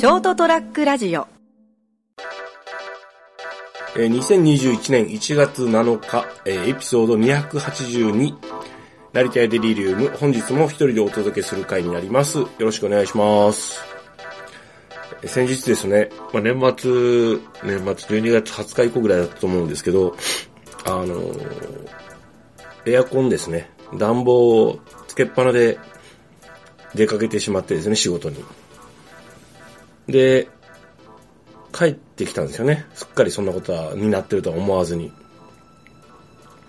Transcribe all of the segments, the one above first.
ショートトラックラジオえー2021年1月7日、えーエピソード282、成田屋デリリウム、本日も一人でお届けする回になります。よろしくお願いします。え先日ですね、まあ、年末、年末12月20日以降ぐらいだったと思うんですけど、あのーエアコンですね、暖房をつけっぱなで出かけてしまってですね、仕事に。で、帰ってきたんですよね。すっかりそんなことは、になってるとは思わずに。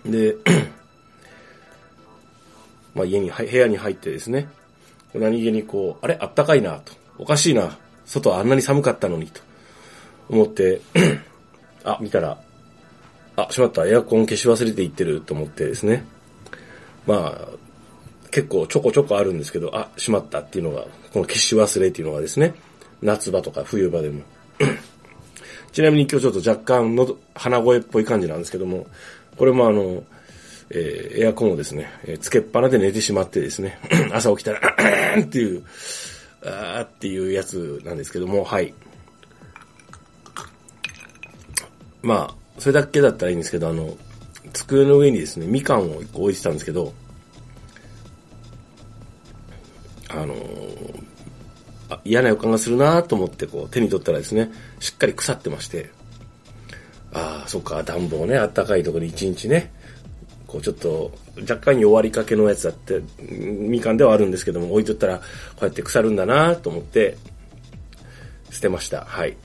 で、まあ家に、部屋に入ってですね、何気にこう、あれ？あったかいなと。おかしいな。外はあんなに寒かったのに、と思って、あ、見たら、あ、しまった、エアコン消し忘れていってると思ってですね。まあ、結構ちょこちょこあるんですけど、あ、しまったっていうのが、この消し忘れっていうのがですね、夏場とか冬場でも。ちなみに今日ちょっと若干の鼻声っぽい感じなんですけども、これもあの、えーエアコンをですね、えーつけっぱなで寝てしまってですね、朝起きたら、っていう、あーっていうやつなんですけども、はい。まあ、それだけだったらいいんですけど、あの、机の上にですね、みかんを一個置いてたんですけど、あの嫌な予感がするなと思ってこう手に取ったらですね、しっかり腐ってまして、ああ、そっか、暖房ね、あったかいところで一日ね、こうちょっと若干弱りかけのやつだって、みかんではあるんですけども、置いとったらこうやって腐るんだなと思って、捨てました。はい。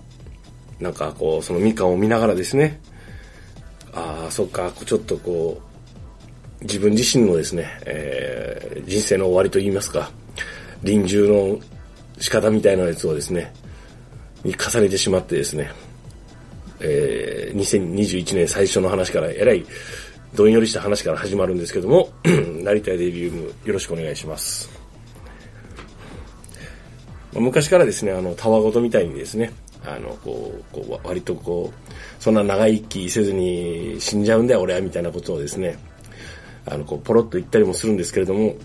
なんかこう、そのみかんを見ながらですね、ああ、そっか、ちょっとこう、自分自身のですね、えー人生の終わりと言いますか、臨終の仕方みたいなやつをですね、に重ねてしまってですね、えー2021年最初の話から、えらいどんよりした話から始まるんですけども、成田デビウムよろしくお願いします。ま昔からですね、あの、たわごとみたいにですね、あの、こう、こう割とこう、そんな長生きせずに死んじゃうんだよ、俺は、みたいなことをですね、あの、こう、ポロッと言ったりもするんですけれども、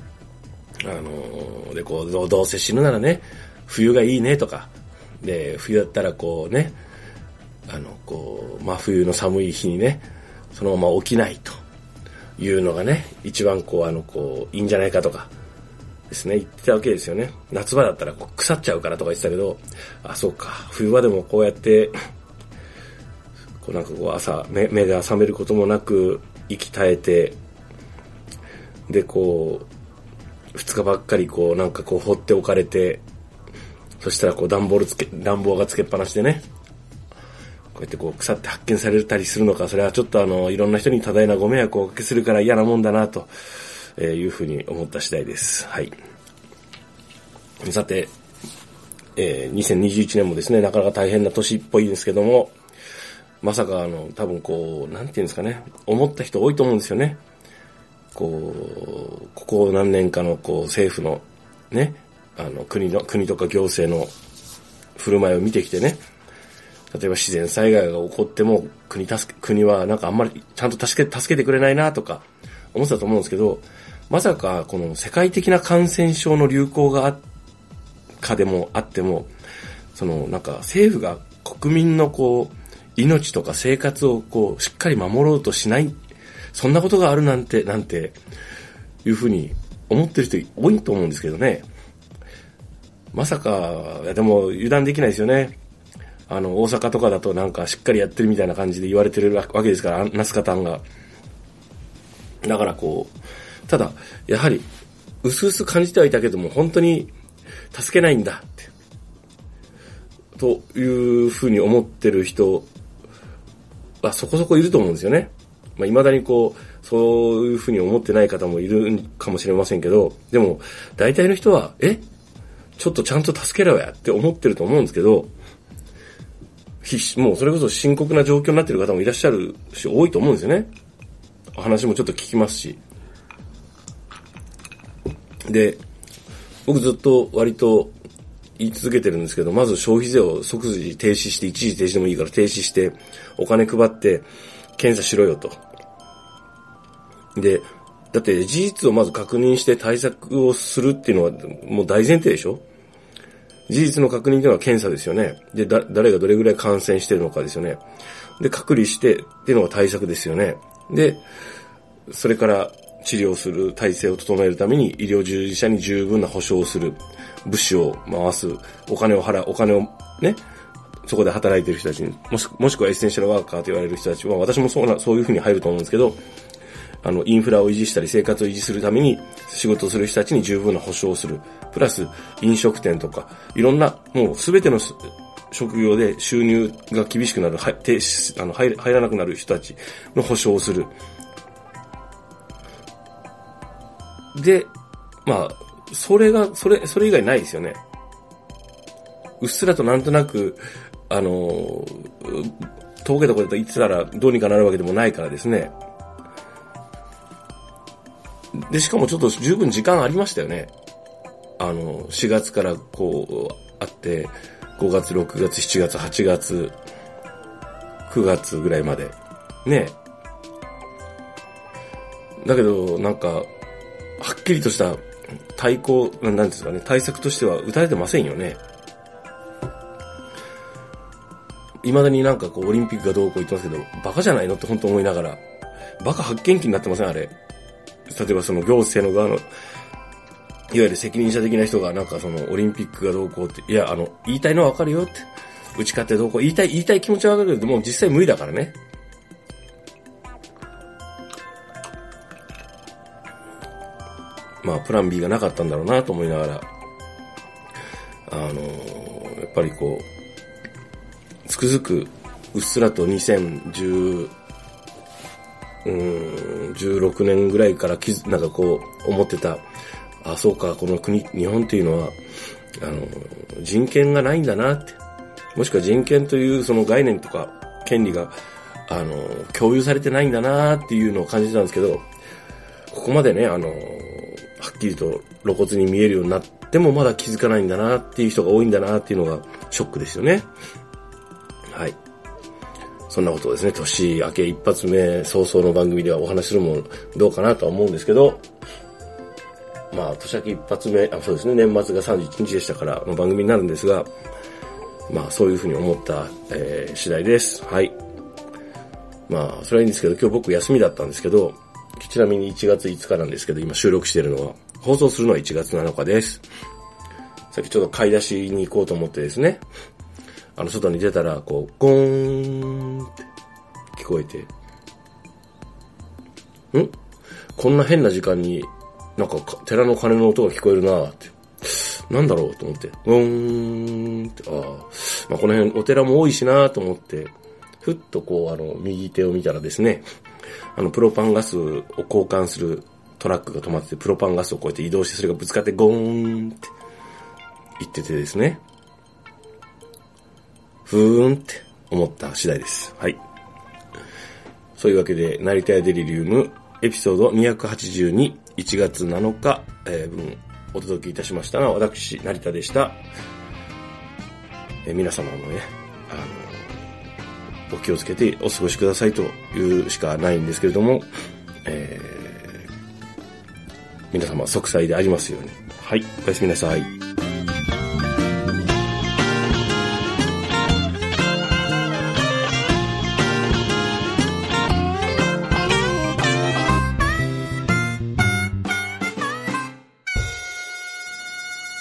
あの、で、こう、どうせ死ぬならね、冬がいいねとか、で、冬だったらこうね、あの、こう、真冬の寒い日にね、そのまま起きないというのがね、一番こう、あの、こう、いいんじゃないかとか、ですね、言ってたわけですよね。夏場だったらこう腐っちゃうからとか言ってたけど、あ、そうか、冬場でもこうやって、こうなんかこう朝目、目が覚めることもなく、息絶えて、で、こう、二日ばっかりこう、なんかこう放っておかれて、そしたらこう暖房つけ、暖房がつけっぱなしでね、こうやってこう腐って発見されたりするのか、それはちょっとあの、いろんな人に多大なご迷惑をおかけするから嫌なもんだな、というふうに思った次第です。はい。さて、えー2021年もですね、なかなか大変な年っぽいんですけども、まさかあの、多分こう、なんていうんですかね、思った人多いと思うんですよね。こう、ここ何年かのこう政府のね、あの国の、国とか行政の振る舞いを見てきてね、例えば自然災害が起こっても国助け、国はなんかあんまりちゃんと助け、助けてくれないなとか思ってたと思うんですけど、まさかこの世界的な感染症の流行があ、かでもあっても、そのなんか政府が国民のこう、命とか生活をこう、しっかり守ろうとしない、そんなことがあるなんて、なんて、いうふうに思ってる人多いと思うんですけどね。まさか、いやでも油断できないですよね。あの、大阪とかだとなんかしっかりやってるみたいな感じで言われてるわけですから、ナスカタンが。だからこう、ただ、やはり、うすうす感じてはいたけども、本当に助けないんだって。というふうに思ってる人はそこそこいると思うんですよね。まあ、未だにこう、そういうふうに思ってない方もいるかもしれませんけど、でも、大体の人は、え？ちょっとちゃんと助けろやって思ってると思うんですけど、必死、もうそれこそ深刻な状況になってる方もいらっしゃるし、多いと思うんですよね。話もちょっと聞きますし。で、僕ずっと割と言い続けてるんですけど、まず消費税を即時停止して、一時停止でもいいから停止して、お金配って、検査しろよと。で、だって事実をまず確認して対策をするっていうのはもう大前提でしょ？事実の確認というのは検査ですよね。で、だ、誰がどれぐらい感染してるのかですよね。で、隔離してっていうのが対策ですよね。で、それから治療する体制を整えるために医療従事者に十分な保障をする。物資を回す。お金を払う。お金をね、そこで働いてる人たちに、もしもしくはエッセンシャルワーカーと言われる人たちは、私もそうな、そういうふうに入ると思うんですけど、あの、インフラを維持したり生活を維持するために仕事をする人たちに十分な保障をする。プラス、飲食店とか、いろんな、もうすべての職業で収入が厳しくなる、はてあの入らなくなる人たちの保障をする。で、まあ、それが、それ、それ以外ないですよね。うっすらとなんとなく、あの、遠けたこと言ってたらどうにかなるわけでもないからですね。で、しかもちょっと十分時間ありましたよね。あの、4月からこう、あって、5月、6月、7月、8月、9月ぐらいまで。ねだけど、なんか、はっきりとした対抗、なんですかね、対策としては打たれてませんよね。未だになんかこう、オリンピックがどうこう言ってますけど、バカじゃないのって本当思いながら、バカ発見機になってませんあれ。例えばその行政の側の、いわゆる責任者的な人がなんかそのオリンピックがどうこうって、いや、あの、言いたいのはわかるよって。打ち勝ってどうこう、言いたい、言いたい気持ちはわかるけど、もう実際無理だからね。まあ、プラン B がなかったんだろうなと思いながら、あのー、やっぱりこう、つくづく、うっすらと2010、うん、16年ぐらいからきなんかこう、思ってた、あ、そうか、この国、日本っていうのは、あの、人権がないんだなって。もしくは人権というその概念とか権利が、あの、共有されてないんだなっていうのを感じたんですけど、ここまでね、あの、はっきりと露骨に見えるようになってもまだ気づかないんだなっていう人が多いんだなっていうのがショックですよね。そんなことをですね、年明け一発目早々の番組ではお話しするもどうかなとは思うんですけど、まあ、年明け一発目、あ、そうですね、年末が31日でしたからの番組になるんですが、まあ、そういうふうに思った、えー、次第です。はい。まあ、それはいいんですけど、今日僕休みだったんですけど、ちなみに1月5日なんですけど、今収録してるのは、放送するのは1月7日です。さっきちょっと買い出しに行こうと思ってですね、あの、外に出たら、こう、ゴーンって聞こえて、ん？こんな変な時間に、なんか、寺の鐘の音が聞こえるなって。なんだろう？と思って、ゴーンって、ああ、まあ、この辺お寺も多いしなと思って、ふっとこう、あの、右手を見たらですね、あの、プロパンガスを交換するトラックが止まってて、プロパンガスをこうやって移動して、それがぶつかってゴーンって言っててですね、ふーんって思った次第です。はい。そういうわけで、成田屋デリリウムエピソード282、1月7日、えー、分お届けいたしましたのは、私、成田でした。えー、皆様もね、あの、お気をつけてお過ごしくださいというしかないんですけれども、えー、皆様息災でありますように。はい、おやすみなさい。